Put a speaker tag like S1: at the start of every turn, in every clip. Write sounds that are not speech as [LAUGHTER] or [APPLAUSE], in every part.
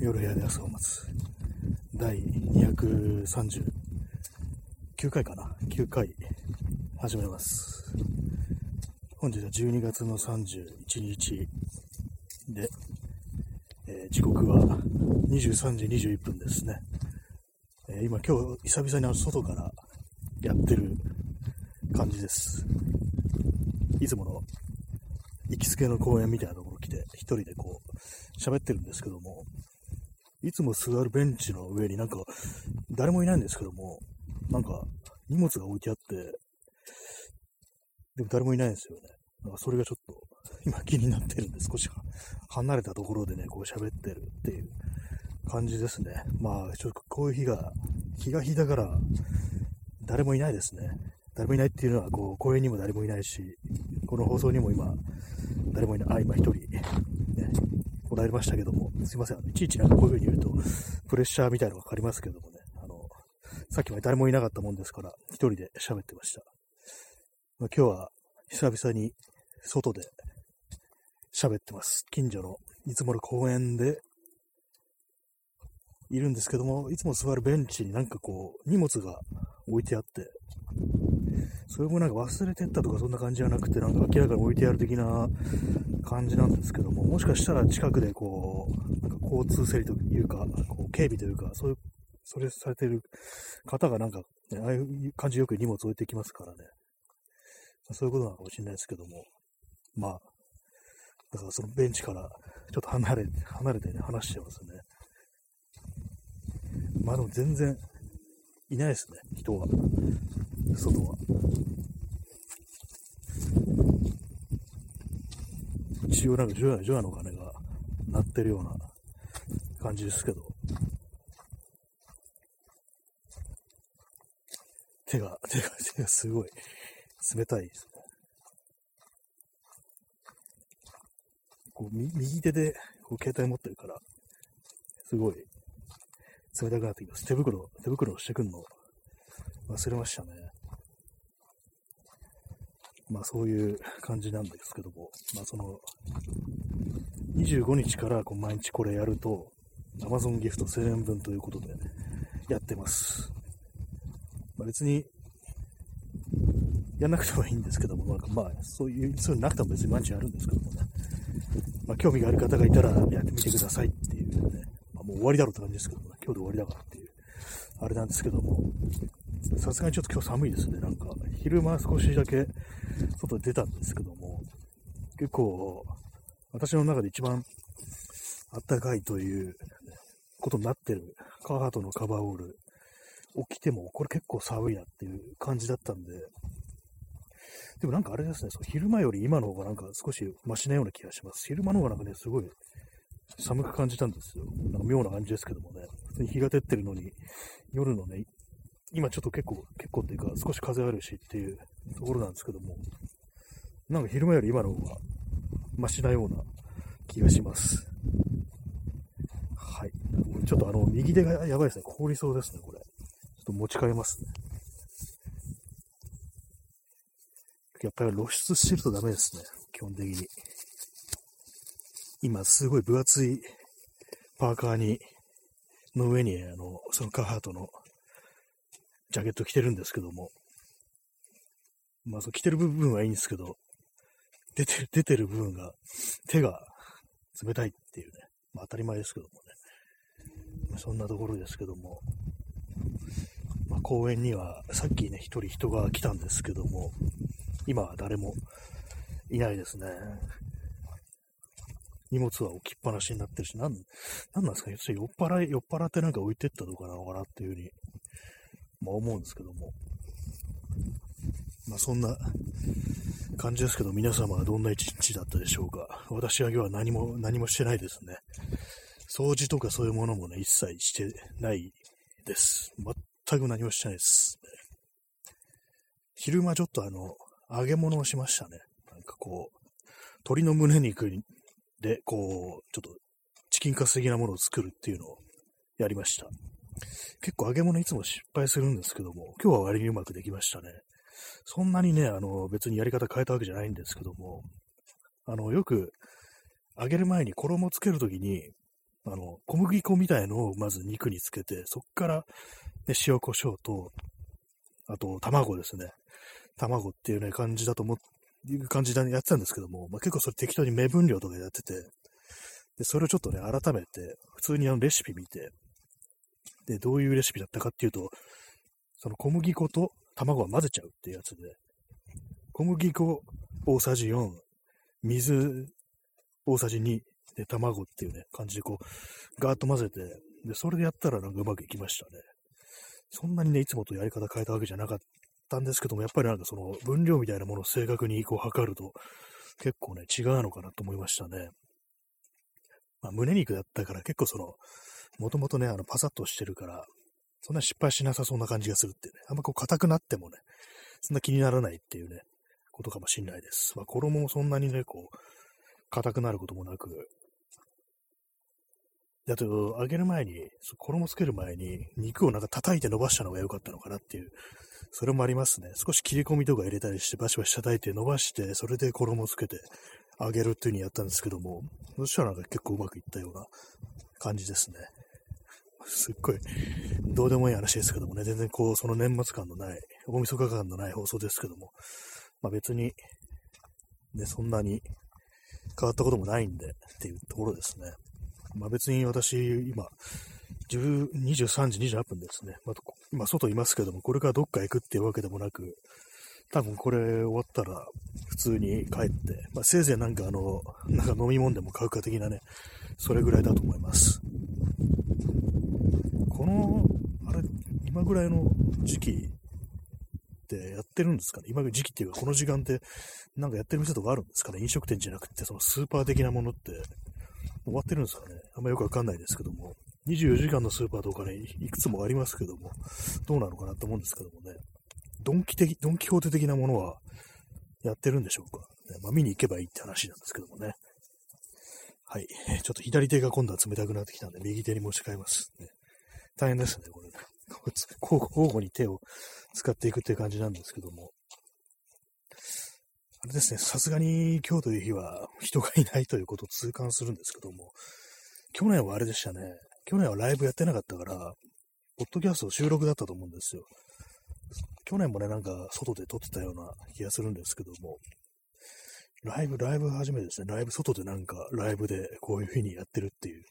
S1: 夜部屋で朝を待つ。第239回かな ?9 回始めます。本日は12月の31日で、えー、時刻は23時21分ですね。えー、今今日久々に外からやってる感じです。いつもの行きつけの公園みたいなところ来て、一人でこう、喋ってるんですけども、いつも座るベンチの上になんか、誰もいないんですけども、なんか、荷物が置いてあって、でも誰もいないんですよね。なんかそれがちょっと、今気になってるんで、少し離れたところでね、こう喋ってるっていう感じですね。まあ、ちょっとこういう日が、日が日だから、誰もいないですね。誰もいないっていうのは、こう、公園にも誰もいないし、この放送にも今、誰もいない、あ、今一人、ね、おられましたけども、すいません、いちいちなんかこういう風に言うと、プレッシャーみたいなのがかかりますけどもね、あの、さっきまで誰もいなかったもんですから、一人で喋ってました。まあ、今日は、久々に外で喋ってます。近所のいつもの公園でいるんですけども、いつも座るベンチになんかこう、荷物が置いてあって、それもなんか忘れてったとかそんな感じじゃなくて、なんか明らかに置いてある的な感じなんですけども、もしかしたら近くでこう、なんか交通整理というか、こう警備というか、そういう、それされてる方がなんか、ね、ああいう感じよく荷物置いてきますからね。そういうことなのかもしれないですけども、まあ、だからそのベンチからちょっと離れて、離れてね、話してますね。まあでも全然いないですね、人は。外は。一応なんか除夜除夜の鐘が鳴ってるような感じですけど。手が、手が、手がすごい冷たいですね。こう右手でこう携帯持ってるから、すごい冷たくなってきます。手袋、手袋をしてくんの忘れましたね。まあそういう感じなんですけども、まあその、25日からこう毎日これやると、Amazon ギフト1000円分ということでやってます。まあ、別に、やんなくてもいいんですけども、まあ、まあ、そういう、そういうなくても別に毎日やるんですけどもね、まあ、興味がある方がいたらやってみてくださいっていうね、まあ、もう終わりだろうって感じですけどもね、今日で終わりだからっていう、あれなんですけども、さすがにちょっと今日寒いですね。なんか、昼間少しだけ外出たんですけども、結構、私の中で一番あったかいということになってるカーハートのカバーオール、起きてもこれ結構寒いなっていう感じだったんで、でもなんかあれですね、そう昼間より今の方がなんか少しマシなような気がします。昼間の方がなんかね、すごい寒く感じたんですよ。なんか妙な感じですけどもね。普通に日が照ってるのに、夜のね、今ちょっと結構、結構っていうか、少し風あるしっていうところなんですけども、なんか昼間より今の方がマシなような気がします。はい。ちょっとあの、右手がやばいですね。凍りそうですね、これ。ちょっと持ち替えますね。やっぱり露出してるとダメですね。基本的に。今、すごい分厚いパーカーに、の上に、あの、そのカーハートのジャケット着てるんですけども、まあ、そう着てる部分はいいんですけど、出てる、出てる部分が、手が冷たいっていうね、まあ、当たり前ですけどもね、そんなところですけども、まあ、公園にはさっきね、一人人が来たんですけども、今は誰もいないですね。荷物は置きっぱなしになってるし、なん、なんなんですかね、酔っ払い、酔っ払ってなんか置いてったのかなのかなっていうふうにまあ、思うんですけども。まあ、そんな感じですけど、皆様はどんな一日だったでしょうか。私は今日は何も、何もしてないですね。掃除とかそういうものもね、一切してないです。全く何もしてないです。昼間ちょっとあの、揚げ物をしましたね。なんかこう、鶏の胸肉で、こう、ちょっとチキンカス的なものを作るっていうのをやりました。結構揚げ物いつも失敗するんですけども、今日は割にうまくできましたね。そんなにね、あの、別にやり方変えたわけじゃないんですけども、あの、よく、揚げる前に衣をつけるときに、あの、小麦粉みたいのをまず肉につけて、そっから、ね、塩コショウと、あと、卵ですね。卵っていうね、感じだと思いう感じでやってたんですけども、まあ、結構それ適当に目分量とかやってて、で、それをちょっとね、改めて、普通にあのレシピ見て、で、どういうレシピだったかっていうと、その小麦粉と卵は混ぜちゃうっていうやつで、小麦粉大さじ4、水大さじ2、で、卵っていうね、感じでこう、ガーッと混ぜて、で、それでやったらなんかうまくいきましたね。そんなにね、いつもとやり方変えたわけじゃなかったんですけども、やっぱりなんかその分量みたいなものを正確にこう測ると、結構ね、違うのかなと思いましたね。まあ、胸肉だったから結構その、もともとね、あの、パサッとしてるから、そんな失敗しなさそうな感じがするってね、あんまこう硬くなってもね、そんな気にならないっていうね、ことかもしんないです。まあ、衣もそんなにね、こう、硬くなることもなく、あと、揚げる前に、衣つける前に、肉をなんか叩いて伸ばしたのが良かったのかなっていう、それもありますね。少し切り込みとか入れたりして、バシバシ叩いて伸ばして、それで衣つけて揚げるっていう風にやったんですけども、そしたらなんか結構うまくいったような感じですね。すっごい、どうでもいい話ですけどもね、全然こう、その年末感のない、大晦日感のない放送ですけども、まあ別に、ね、そんなに変わったこともないんでっていうところですね。まあ別に私、今、23時28分ですね。まあ、今、外いますけども、これからどっか行くっていうわけでもなく、多分これ終わったら普通に帰って、まあ、せいぜいなんかあの、なんか飲み物でも買うか的なね、それぐらいだと思います。この、あれ、今ぐらいの時期ってやってるんですかね？今時期っていうか、この時間ってなんかやってる店とかあるんですかね？飲食店じゃなくて、そのスーパー的なものって終わってるんですかね？あんまよくわかんないですけども。24時間のスーパーとかね、いくつもありますけども、どうなのかなと思うんですけどもね。ドンキ的、ドンキホーテ的なものはやってるんでしょうか？ね、まあ、見に行けばいいって話なんですけどもね。はい。ちょっと左手が今度は冷たくなってきたんで、右手に持ち替えます。ね、大変ですね、これね。交互に手を使っていくっていう感じなんですけども。あれですね、さすがに今日という日は人がいないということを痛感するんですけども、去年はあれでしたね、去年はライブやってなかったから、ポッドキャスト収録だったと思うんですよ。去年もね、なんか外で撮ってたような気がするんですけども、ライブ、ライブ初めですね。ライブ外でなんかライブでこういう風にやってるっていう、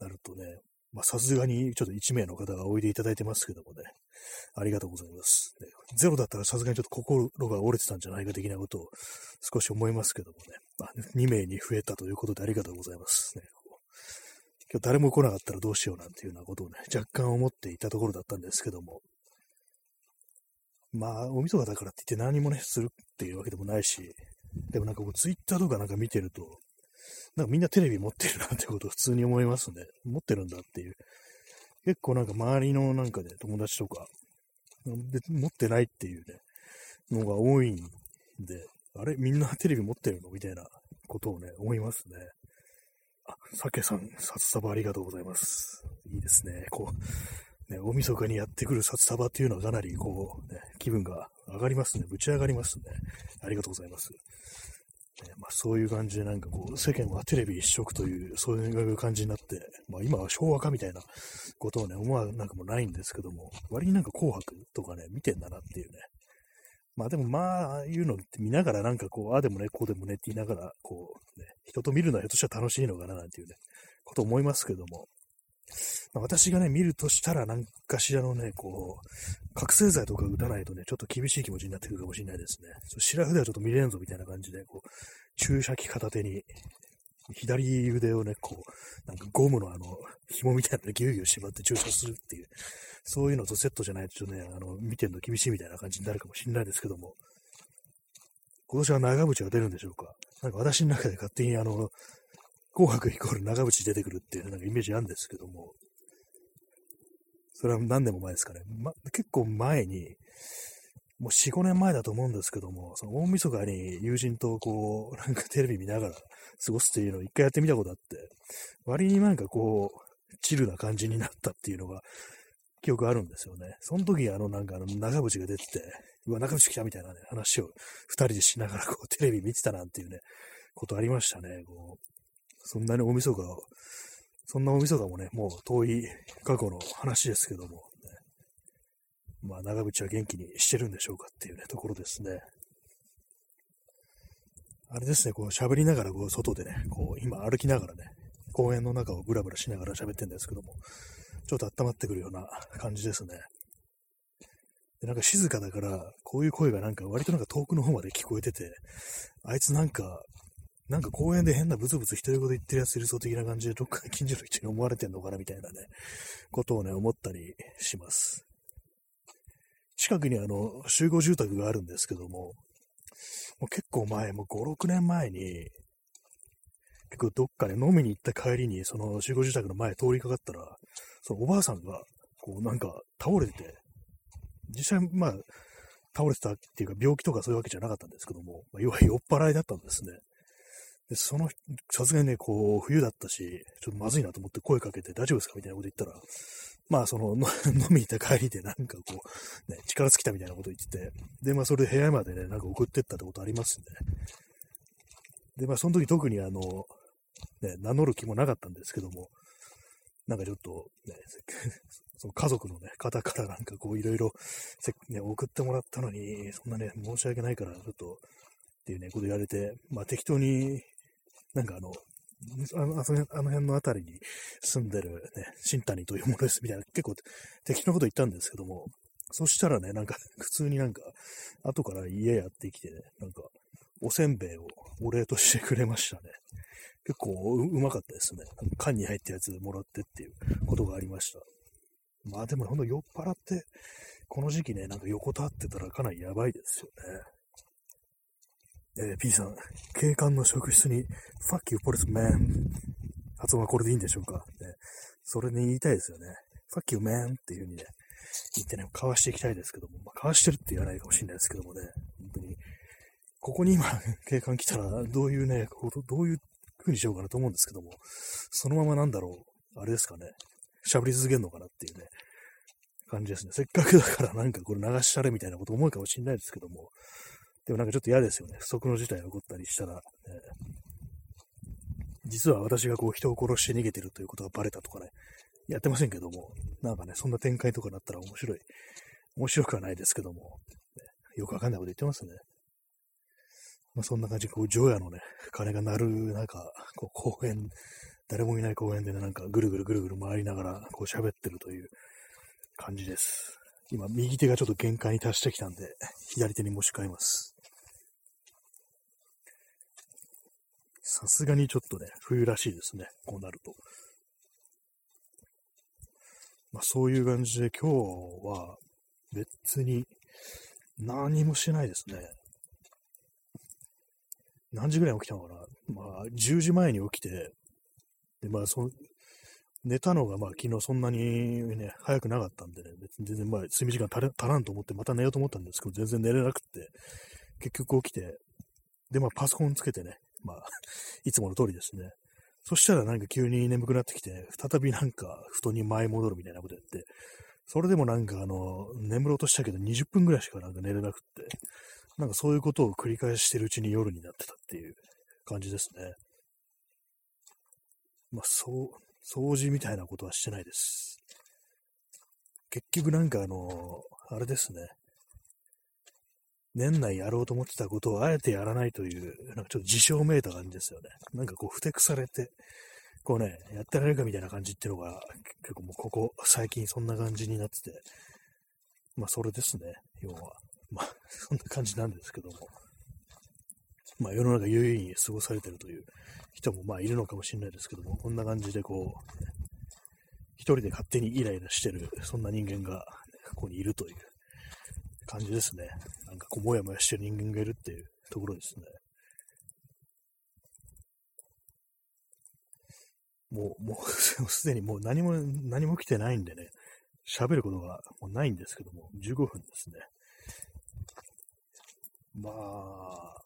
S1: なるとね、まあさすがにちょっと1名の方がおいでいただいてますけどもね、ありがとうございます。ゼロだったらさすがにちょっと心が折れてたんじゃないか的なことを少し思いますけどもね、まあ、2名に増えたということでありがとうございます。ね、今日誰も来なかったらどうしようなんていうようなことをね、若干思っていたところだったんですけども、まあ、おみそがだからって言って何もね、するっていうわけでもないし、でもなんかこう、ツイッターとかなんか見てると、なんかみんなテレビ持ってるなってことを普通に思いますね。持ってるんだっていう。結構なんか周りのなんかね、友達とか、持ってないっていうね、のが多いんで、あれ？みんなテレビ持ってるの？みたいなことをね、思いますね。あ、さけさん、札束ありがとうございます。いいですね。こう、ね、大晦日にやってくる札束っていうのはかなりこう、ね、気分が上がりますね。ぶち上がりますね。ありがとうございます。まあ、そういう感じでなんかこう、世間はテレビ一色という、そういう感じになって、まあ今は昭和かみたいなことをね、思わなくもないんですけども、割になんか紅白とかね、見てんだなっていうね。まあでもまあ、ああいうのって見ながらなんかこう、ああでもね、こうでもねって言いながら、こう、ね、人と見るのはひょっとしたら楽しいのかななんていうね、こと思いますけども、私がね、見るとしたら何かしらのね、こう、覚醒剤とか打たないとね、ちょっと厳しい気持ちになってくるかもしれないですね。白筆はちょっと見れんぞみたいな感じで、こう、注射器片手に、左腕をね、こう、なんかゴムのあの、紐みたいなのギューギュー縛って注射するっていう、そういうのとセットじゃないとね、あの、見てるの厳しいみたいな感じになるかもしれないですけども、今年は長渕が出るんでしょうか？なんか私の中で勝手にあの、紅白イコール長渕出てくるっていうなんかイメージあるんですけども、それは何年も前ですかね。ま、結構前に、もう4、5年前だと思うんですけども、その大晦日に友人とこう、なんかテレビ見ながら過ごすっていうのを一回やってみたことあって、割になんかこう、チルな感じになったっていうのが、記憶あるんですよね。その時、あの、なんかあの、長渕が出てて、うわ、長渕来たみたいなね、話を二人でしながらこう、テレビ見てたなんていうね、ことありましたね。こう、そんなに大晦日をそんな大晦日もね、もう遠い過去の話ですけども、ね、まあ、長渕は元気にしてるんでしょうかっていうね、ところですね。あれですね、こう喋りながらこう外でね、こう今歩きながらね、公園の中をブラブラしながら喋ってるんですけども、ちょっと温まってくるような感じですね。でなんか静かだから、こういう声がなんか割となんか遠くの方まで聞こえてて、あいつなんか、なんか公園で変なブツブツ独り言言ってるやついるぞ的な感じでどっか近所の人に思われてんのかなみたいなね、ことをね、思ったりします。近くにあの、集合住宅があるんですけども、もう結構前、もう5、6年前に、結構どっかで飲みに行った帰りに、その集合住宅の前通りかかったら、そのおばあさんが、こうなんか倒れてて、実際、まあ、倒れてたっていうか病気とかそういうわけじゃなかったんですけども、まあ、要は酔っ払いだったんですね。で、その、さすがにね、こう、冬だったし、ちょっとまずいなと思って声かけて大丈夫ですかみたいなこと言ったら、まあ、その、[LAUGHS] 飲みに行った帰りでなんかこう、ね、力尽きたみたいなこと言ってて、で、まあ、それで部屋までね、なんか送ってったってことありますんで、ねで、まあ、その時特にあの、ね、名乗る気もなかったんですけども、なんかちょっと、ね、[LAUGHS] その家族のね、方からなんかこういろいろ、ね、送ってもらったのに、そんなね、申し訳ないから、ちょっと、っていうね、こと言われて、まあ適当に、なんかあの、あのあの辺の辺りに住んでるね、新谷というものですみたいな、結構適当なこと言ったんですけども、そしたらね、なんか [LAUGHS] 普通になんか、後から家やってきてね、なんか、おせんべいをお礼としてくれましたね。結構うまかったですね。缶に入ったやつもらってっていうことがありました。まあでもほんと酔っ払って、この時期ね、なんか横たわってたらかなりやばいですよね。えー、P さん、警官の職質に、Fuck you, policeman 発音はこれでいいんでしょうか、ね、それに言いたいですよね。Fuck you, man っていう風にね、言ってね、かわしていきたいですけども、まあ、かわしてるって言わないかもしれないですけどもね、本当に、ここに今、[LAUGHS] 警官来たら、どういうね、どういう風にしようかなと思うんですけども、そのままなんだろう、あれですかね、喋り続けるのかなっていうね、感じですね。せっかくだからなんかこれ流したれみたいなこと思うかもしれないですけども、でもなんかちょっと嫌ですよね。不測の事態が起こったりしたら、ね、実は私がこう人を殺して逃げてるということがバレたとかね、やってませんけども、なんかね、そんな展開とかだったら面白い。面白くはないですけども、ね、よくわかんないこと言ってますね。まあ、そんな感じで、こう、除夜のね、鐘が鳴る中、こう、公園、誰もいない公園でね、なんかぐるぐるぐるぐる回りながら、こう喋ってるという感じです。今、右手がちょっと限界に達してきたんで、左手に持ち替えます。さすがにちょっとね、冬らしいですね、こうなると。まあ、そういう感じで今日は別に何もしないですね。何時ぐらい起きたのかなまあ、10時前に起きて、で、まあ、その、寝たのが、まあ、昨日そんなにね、早くなかったんでね、別に全然、まあ、睡眠時間足らんと思って、また寝ようと思ったんですけど、全然寝れなくって、結局起きて、で、まあ、パソコンつけてね、まあ、[LAUGHS] いつもの通りですね。そしたらなんか急に眠くなってきて、再びなんか布団に舞い戻るみたいなことやって、それでもなんかあの、眠ろうとしたけど20分ぐらいしかなんか寝れなくって、なんかそういうことを繰り返してるうちに夜になってたっていう感じですね。まあ、そう、掃除みたいなことはしてないです。結局なんかあの、あれですね。年内やろうと思ってたことをあえてやらないという、なんかちょっと自称めいた感じですよね。なんかこう、ふてくされて、こうね、やってられるかみたいな感じっていうのが、結構もうここ、最近そんな感じになってて、まあそれですね、要は。まあ、そんな感じなんですけども。まあ、世の中優位に過ごされてるという人もまあいるのかもしれないですけども、こんな感じでこう、一人で勝手にイライラしてる、そんな人間が、ここにいるという感じですね。なんかこう、もやもやしてる人間がいるっていうところですね。もう、もう、[LAUGHS] すでにもう何も、何も来てないんでね、喋ることがもうないんですけども、15分ですね。まあ、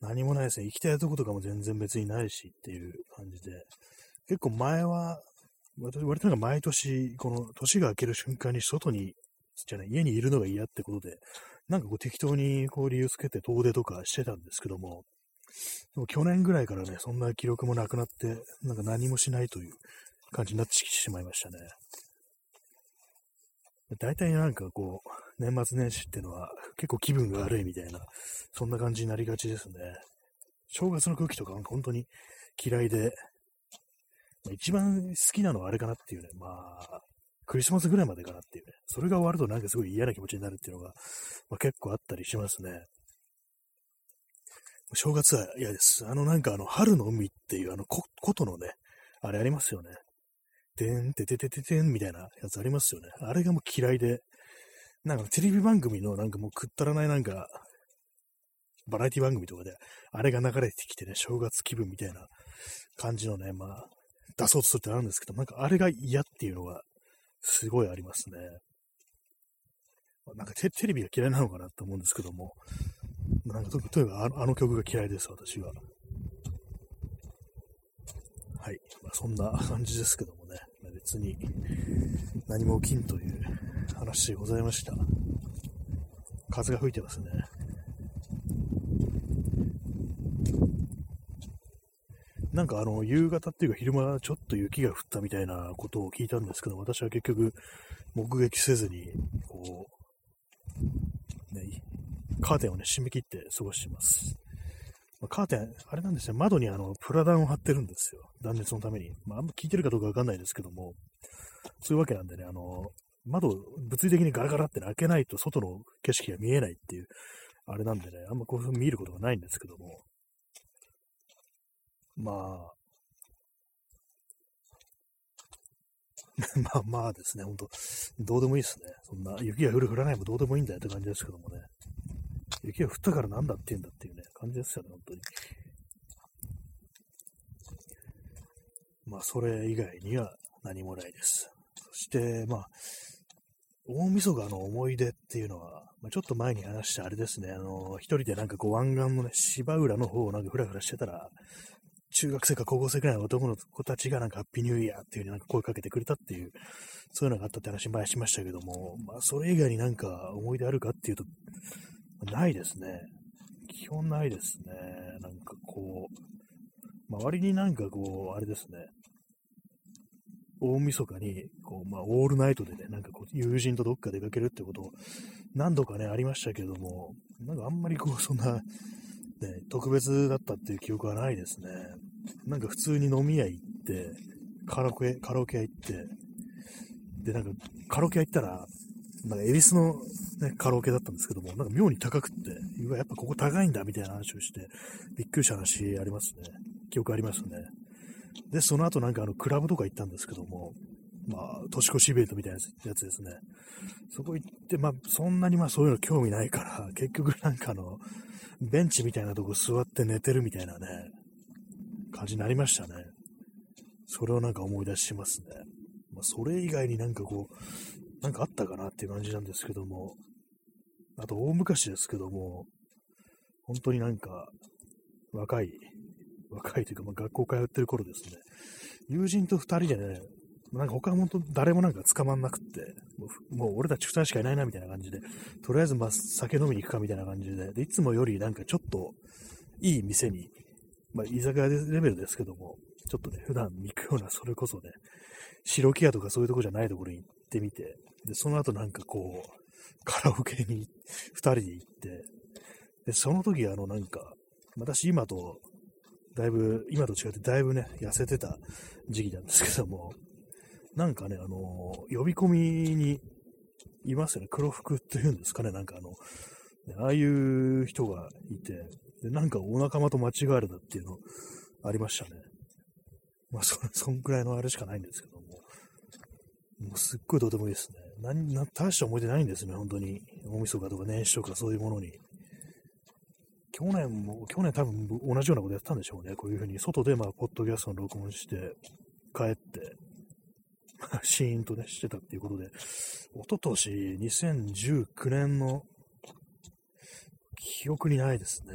S1: 何もないですね。行きたいとことかも全然別にないしっていう感じで、結構前は、割となんか毎年、この年が明ける瞬間に外に、じゃない、家にいるのが嫌ってことで、なんかこう適当にこう理由つけて遠出とかしてたんですけども、でも去年ぐらいからね、そんな記録もなくなって、なんか何もしないという感じになってしまいましたね。大体なんかこう、年末年始っていうのは結構気分が悪いみたいな、そんな感じになりがちですね。正月の空気とか本当に嫌いで、一番好きなのはあれかなっていうね、まあ、クリスマスぐらいまでかなっていうね、それが終わるとなんかすごい嫌な気持ちになるっていうのが、まあ、結構あったりしますね。正月は嫌です。あのなんかあの、春の海っていうあの、こことのね、あれありますよね。てんてててててんみたいなやつありますよね。あれがもう嫌いで、なんかテレビ番組のなんかもうくったらないなんか、バラエティ番組とかで、あれが流れてきてね、正月気分みたいな感じのね、まあ、出そうとするってあるんですけど、なんかあれが嫌っていうのが、すごいありますね。なんかテレビが嫌いなのかなと思うんですけども、なんかととにかくあの曲が嫌いです、私は。はい。まあ、そんな感じですけどもね、別に何も起きんという話でございました。風が吹いてますね。なんかあの、夕方っていうか昼間ちょっと雪が降ったみたいなことを聞いたんですけど、私は結局目撃せずに、こう、ね、カーテンをね、閉め切って過ごしてます。カーテン、あれなんですよ、窓にあの、プラダンを貼ってるんですよ。断熱のために。まあ、あんま聞いてるかどうかわかんないですけども、そういうわけなんでね、あの、窓、物理的にガラガラって開けないと外の景色が見えないっていう、あれなんでね、あんまこういう風に見ることがないんですけども、まあ、[LAUGHS] まあまあですね、ほんと、どうでもいいですね。そんな、雪が降る降らないもどうでもいいんだよって感じですけどもね。雪が降ったからなんだって言うんだっていうね、感じですよね、本当に。まあ、それ以外には何もないです。そして、まあ、大晦日の思い出っていうのは、まあ、ちょっと前に話したあれですね、あの、一人でなんかこう湾岸のね、芝浦の方をなんかふらふらしてたら、中学生か高校生くらいの男の子たちがなんかハッピーニューイヤーっていう風になんか声かけてくれたっていう、そういうのがあったって話前しましたけども、まあそれ以外になんか思い出あるかっていうと、ないですね。基本ないですね。なんかこう、周りになんかこう、あれですね。大晦日に、こう、まあ、オールナイトでね、なんかこう、友人とどっか出かけるってこと何度かね、ありましたけども、なんかあんまりこう、そんな、ね、特別だったっていう記憶はないですね。なんか普通に飲み屋行って、カラオケ、カラオケ屋行って、で、なんか、カラオケ屋行ったら、なんか、恵比寿の、ね、カラオケだったんですけども、なんか妙に高くって、うわ、やっぱここ高いんだ、みたいな話をして、びっくりした話ありますね。記憶ありますね。で、その後なんかあの、クラブとか行ったんですけども、まあ、年越しイベントみたいなやつですね。そこ行って、まあ、そんなにまあそういうの興味ないから、結局なんかあの、ベンチみたいなとこ座って寝てるみたいなね、感じになりましたね。それをなんか思い出しますね。まあ、それ以外になんかこう、なんかあったかなっていう感じなんですけども、あと大昔ですけども、本当になんか、若い若いというか、まあ、学校通ってる頃ですね、友人と二人でね、なんか他は本当誰もなんか捕まんなくって、もう俺たち二人しかいないなみたいな感じで、とりあえずま酒飲みに行くかみたいな感じで、でいつもよりなんかちょっといい店に、まあ居酒屋レベルですけども、ちょっとね、普段行くような、それこそね、白木屋とかそういうとこじゃないところに行ってみて、で、その後なんかこう、カラオケに二人で行って、で、その時あのなんか、私今とだいぶ、今と違ってだいぶね、痩せてた時期なんですけども、なんかね、あの呼び込みにいますよね。黒服っていうんですかね、なんかあの、ああいう人がいて、でなんかお仲間と間違われたっていうのありましたね。まあ、そ、[LAUGHS] そんくらいのあれしかないんですけども、もうすっごいどうでもいいですね。何、大した思い出ないんですね、本当に。大晦日とか年始とかそういうものに。去年も、去年多分同じようなことやったんでしょうね。こういうふうに、外でまあ、ポッドキャストの録音して、帰って、[LAUGHS] シーンとね、してたっていうことで、一昨年2019年の記憶にないですね。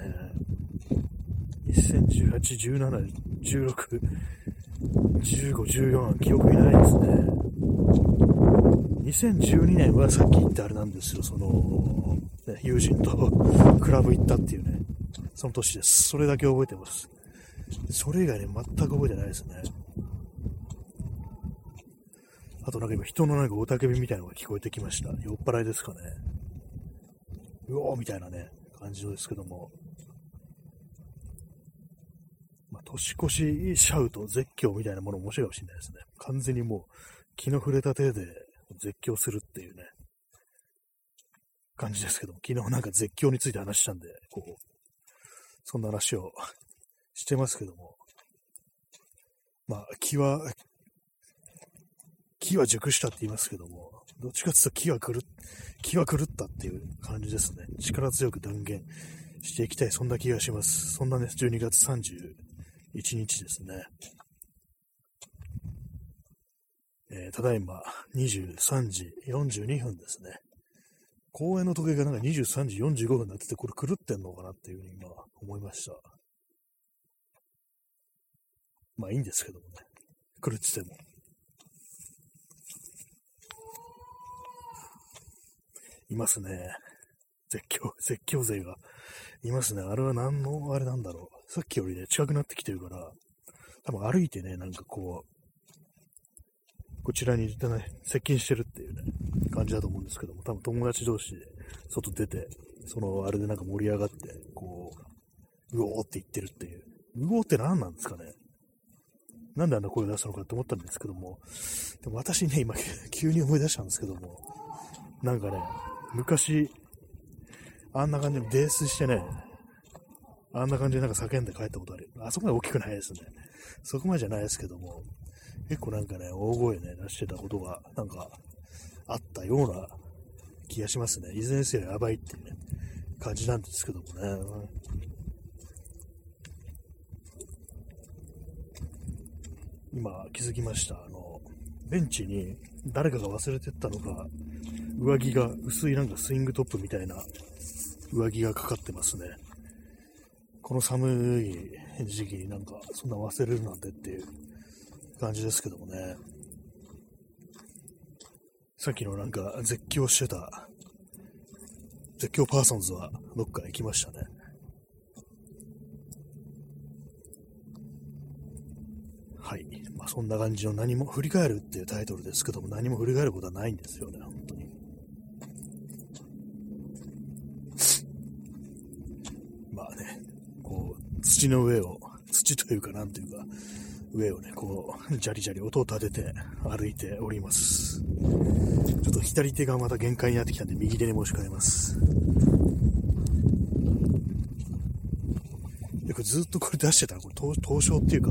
S1: 2018、17、16、15、14、記憶にないですね。2012年はさっき言ったあれなんですよ、その、ね、友人と [LAUGHS] クラブ行ったっていうね、その年です。それだけ覚えてます。それ以外に全く覚えてないですね。あとなんか今人のなんか雄たけびみたいなのが聞こえてきました。酔っ払いですかね。うおーみたいなね、感じですけども。まあ、年越しシャウト、絶叫みたいなもの面白いかもしれないですね。完全にもう気の触れた手で絶叫するっていうね、感じですけども、昨日なんか絶叫について話したんで、こう、そんな話をしてますけども、まあ、気は、気は熟したって言いますけども、どっちかっていうと気は狂っ、気は狂ったっていう感じですね。力強く断言していきたい、そんな気がします。そんなね、12月31日ですね。えー、ただいま23時42分ですね。公園の時計がなんか23時45分になってて、これ狂ってんのかなっていうふうに今思いました。まあいいんですけどもね。狂ってても。いますね。絶叫、[LAUGHS] 絶叫勢が。いますね。あれは何のあれなんだろう。さっきよりね、近くなってきてるから、多分歩いてね、なんかこう、こちらに、ね、接近してるっていうね、感じだと思うんですけども、多分友達同士で外出て、そのあれでなんか盛り上がって、こう、うおーって言ってるっていう。うおーって何なんですかねなんであんな声出したのかって思ったんですけども、でも私ね、今、[LAUGHS] 急に思い出したんですけども、なんかね、昔、あんな感じで泥酔してね、あんな感じでなんか叫んで帰ったことある。あそこまで大きくないですね。そこまでじゃないですけども、結構なんかね、大声ね、出してたことが、なんか、あったような気がしますね。いずれにせよやばいっていうね、感じなんですけどもね。今気づきました。あの、ベンチに誰かが忘れてったのか、上着が、薄いなんかスイングトップみたいな上着がかかってますね。この寒い時期になんかそんな忘れるなんてっていう感じですけどもね。さっきのなんか絶叫してた、絶叫パーソンズはどっか行きましたね。はい。まあ、そんな感じの何も振り返るっていうタイトルですけども、何も振り返ることはないんですよね、本当に。まあね、こう、土の上を、土というか、なんというか、上をね、こう、じゃりじゃり音を立てて歩いております。ちょっと左手がまた限界になってきたんで、右手に申し替えます。いや、これずっとこれ出してたら、これ、凍傷っていうか、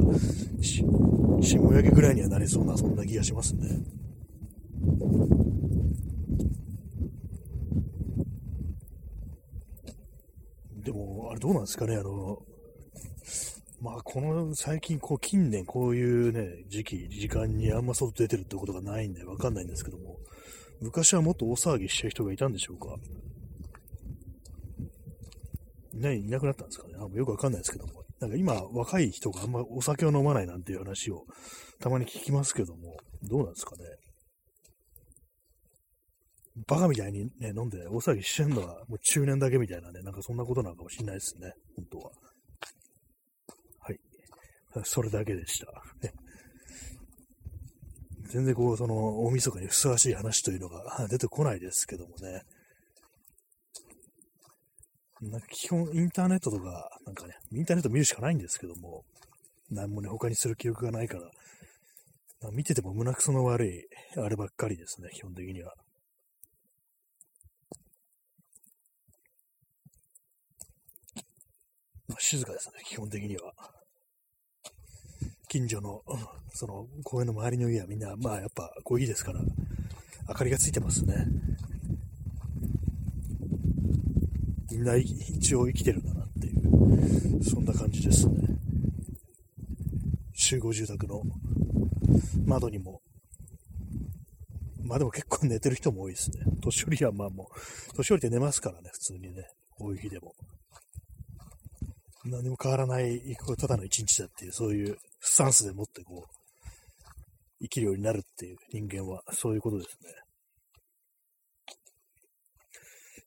S1: し、霜焼けぐらいにはなりそうな、そんな気がしますね。でも、あれどうなんですかね、あの、まあ、この最近、こう、近年、こういうね、時期、時間にあんま外出てるってことがないんで、わかんないんですけども、昔はもっと大騒ぎしてる人がいたんでしょうか？ね、いなくなったんですかね？あよくわかんないですけども。なんか今、若い人があんまお酒を飲まないなんていう話をたまに聞きますけども、どうなんですかね？バカみたいにね、飲んで大騒ぎしてんのはもう中年だけみたいなね、なんかそんなことなのかもしれないですね、本当は。それだけでした。全然こう、その、大晦日にふさわしい話というのが出てこないですけどもね。なんか基本インターネットとか、なんかね、インターネット見るしかないんですけども、何もね、他にする記憶がないから、見てても胸くその悪い、あればっかりですね、基本的には。まあ、静かですね、基本的には。近所の、その公園の周りの家はみんな、まあやっぱコーヒーですから、明かりがついてますね。みんな一応生きてるんだなっていう、そんな感じですね。集合住宅の窓にも、まあでも結構寝てる人も多いですね。年寄りはまあもう、年寄りって寝ますからね、普通にね、こういう日でも。何も変わらない、ただの一日だっていう、そういうスタンスでもってこう、生きるようになるっていう人間は、そういうことですね。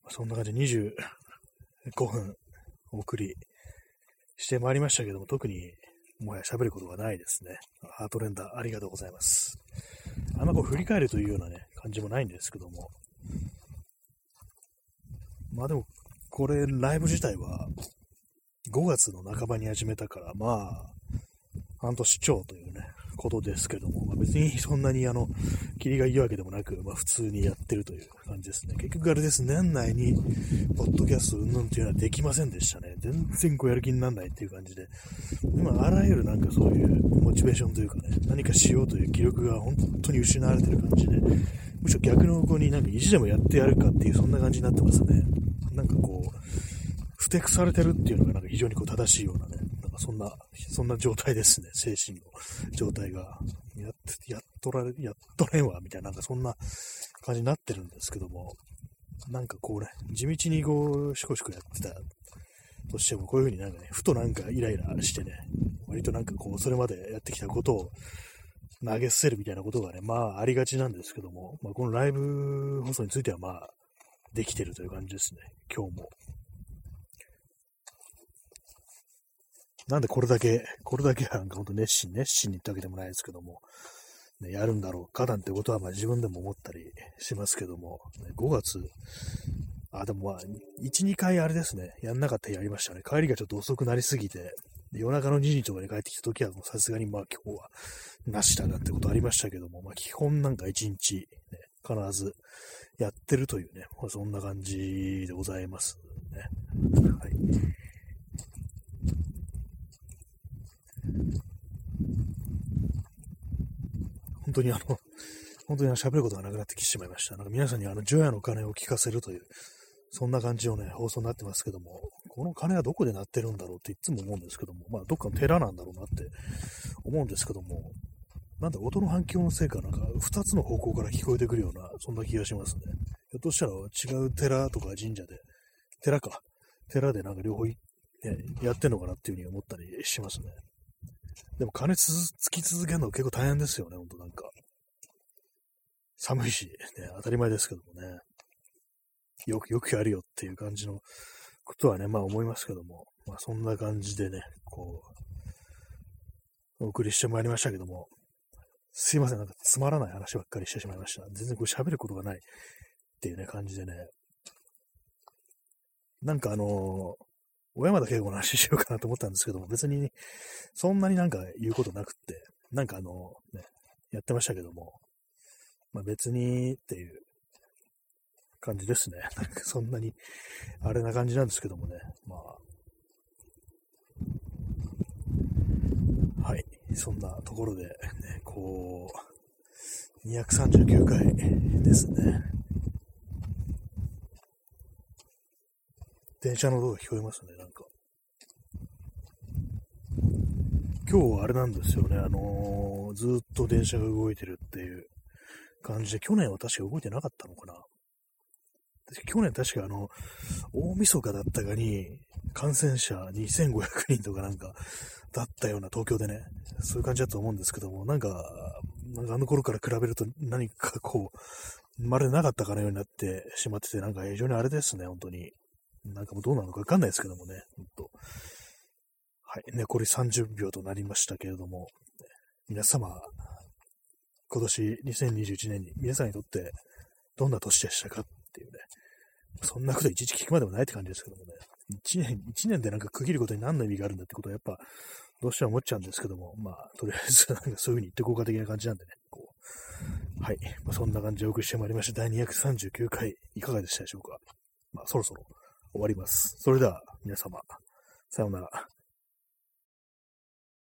S1: そんな感じで25分お送りしてまいりましたけども、特にもはや喋ることがないですね。ハートレンダーありがとうございます。あんまこう振り返るというようなね、感じもないんですけども。まあでも、これ、ライブ自体は5月の半ばに始めたから、まあ、半年超というね、ことですけども、まあ、別にそんなにあの、霧がいいわけでもなく、まあ、普通にやってるという感じですね。結局あれです、年内に、ポッドキャストうんぬんっていうのはできませんでしたね。全然こうやる気にならないっていう感じで、今、あらゆるなんかそういうモチベーションというかね、何かしようという気力が本当に失われてる感じで、むしろ逆の方向になんか意地でもやってやるかっていう、そんな感じになってますね。なんかこう、てくされてるっていうのがなんか非常にこう正しいようなね、なんかそんな、そんな状態ですね。精神の状態が。やっ、やっとられ、やっとれんわ、みたいな、なんかそんな感じになってるんですけども、なんかこうね、地道にこう、しこしこやってたとしても、こういう風になんかね、ふとなんかイライラしてね、割となんかこう、それまでやってきたことを投げ捨てるみたいなことがね、まあありがちなんですけども、まあ、このライブ放送についてはまあ、できてるという感じですね、今日も。なんでこれだけ、これだけはなんかほんと熱心、熱心に言ったわけでもないですけども、ね、やるんだろうかなんてことはまあ自分でも思ったりしますけども、ね、5月、あ、でもまあ、1、2回あれですね、やんなかったやりましたね。帰りがちょっと遅くなりすぎて、夜中の2時とかに帰ってきた時はさすがにまあ今日はなしだなんてことありましたけども、まあ基本なんか1日、ね、必ずやってるというね、まあ、そんな感じでございますね。はい。本当にあの、[LAUGHS] 本当に喋ることがなくなってきてしまいました。なんか皆さんにあの、除夜の鐘を聞かせるという、そんな感じのね、放送になってますけども、この鐘はどこで鳴ってるんだろうっていつも思うんですけども、まあ、どっかの寺なんだろうなって思うんですけども、なんだ、音の反響のせいかなんか、二つの方向から聞こえてくるような、そんな気がしますね。ひょっとしたら違う寺とか神社で、寺か、寺でなんか両方、ね、やってんのかなっていうふうに思ったりしますね。でも金つつき続けるの結構大変ですよね、ほんとなんか。寒いし、ね、当たり前ですけどもね。よく、よくやるよっていう感じのことはね、まあ思いますけども。まあそんな感じでね、こう、お送りしてまいりましたけども。すいません、なんかつまらない話ばっかりしてしまいました。全然こう喋ることがないっていうね、感じでね。なんかあのー、小山田圭吾の話しようかなと思ったんですけども、別に、そんなになんか言うことなくって、なんかあの、ね、やってましたけども、まあ別にっていう感じですね。[LAUGHS] なんかそんなに、あれな感じなんですけどもね、まあ、はい、そんなところで、ね、こう、239回ですね。電車の音が聞こえますね、なんか。今日はあれなんですよね、あのー、ずっと電車が動いてるっていう感じで、去年は確か動いてなかったのかな。去年確かあの、大晦日だったかに、感染者2500人とかなんか、だったような東京でね、そういう感じだと思うんですけども、なんか、なんかあの頃から比べると何かこう、まるでなかったかのようになってしまってて、なんか非常にあれですね、本当に。なんかもうどうなのかわかんないですけどもね、ほんと。はい、残り30秒となりましたけれども、皆様、今年2021年に皆さんにとってどんな年でしたかっていうね、そんなこといちいち聞くまでもないって感じですけどもね、1年、1年でなんか区切ることに何の意味があるんだってことはやっぱ、どうしても思っちゃうんですけども、まあ、とりあえず、なんかそういう風に言って効果的な感じなんでね、こう、はい。まあ、そんな感じでお送りしてまいりました。第239回、いかがでしたでしょうかまあ、そろそろ終わります。それでは、皆様、さようなら。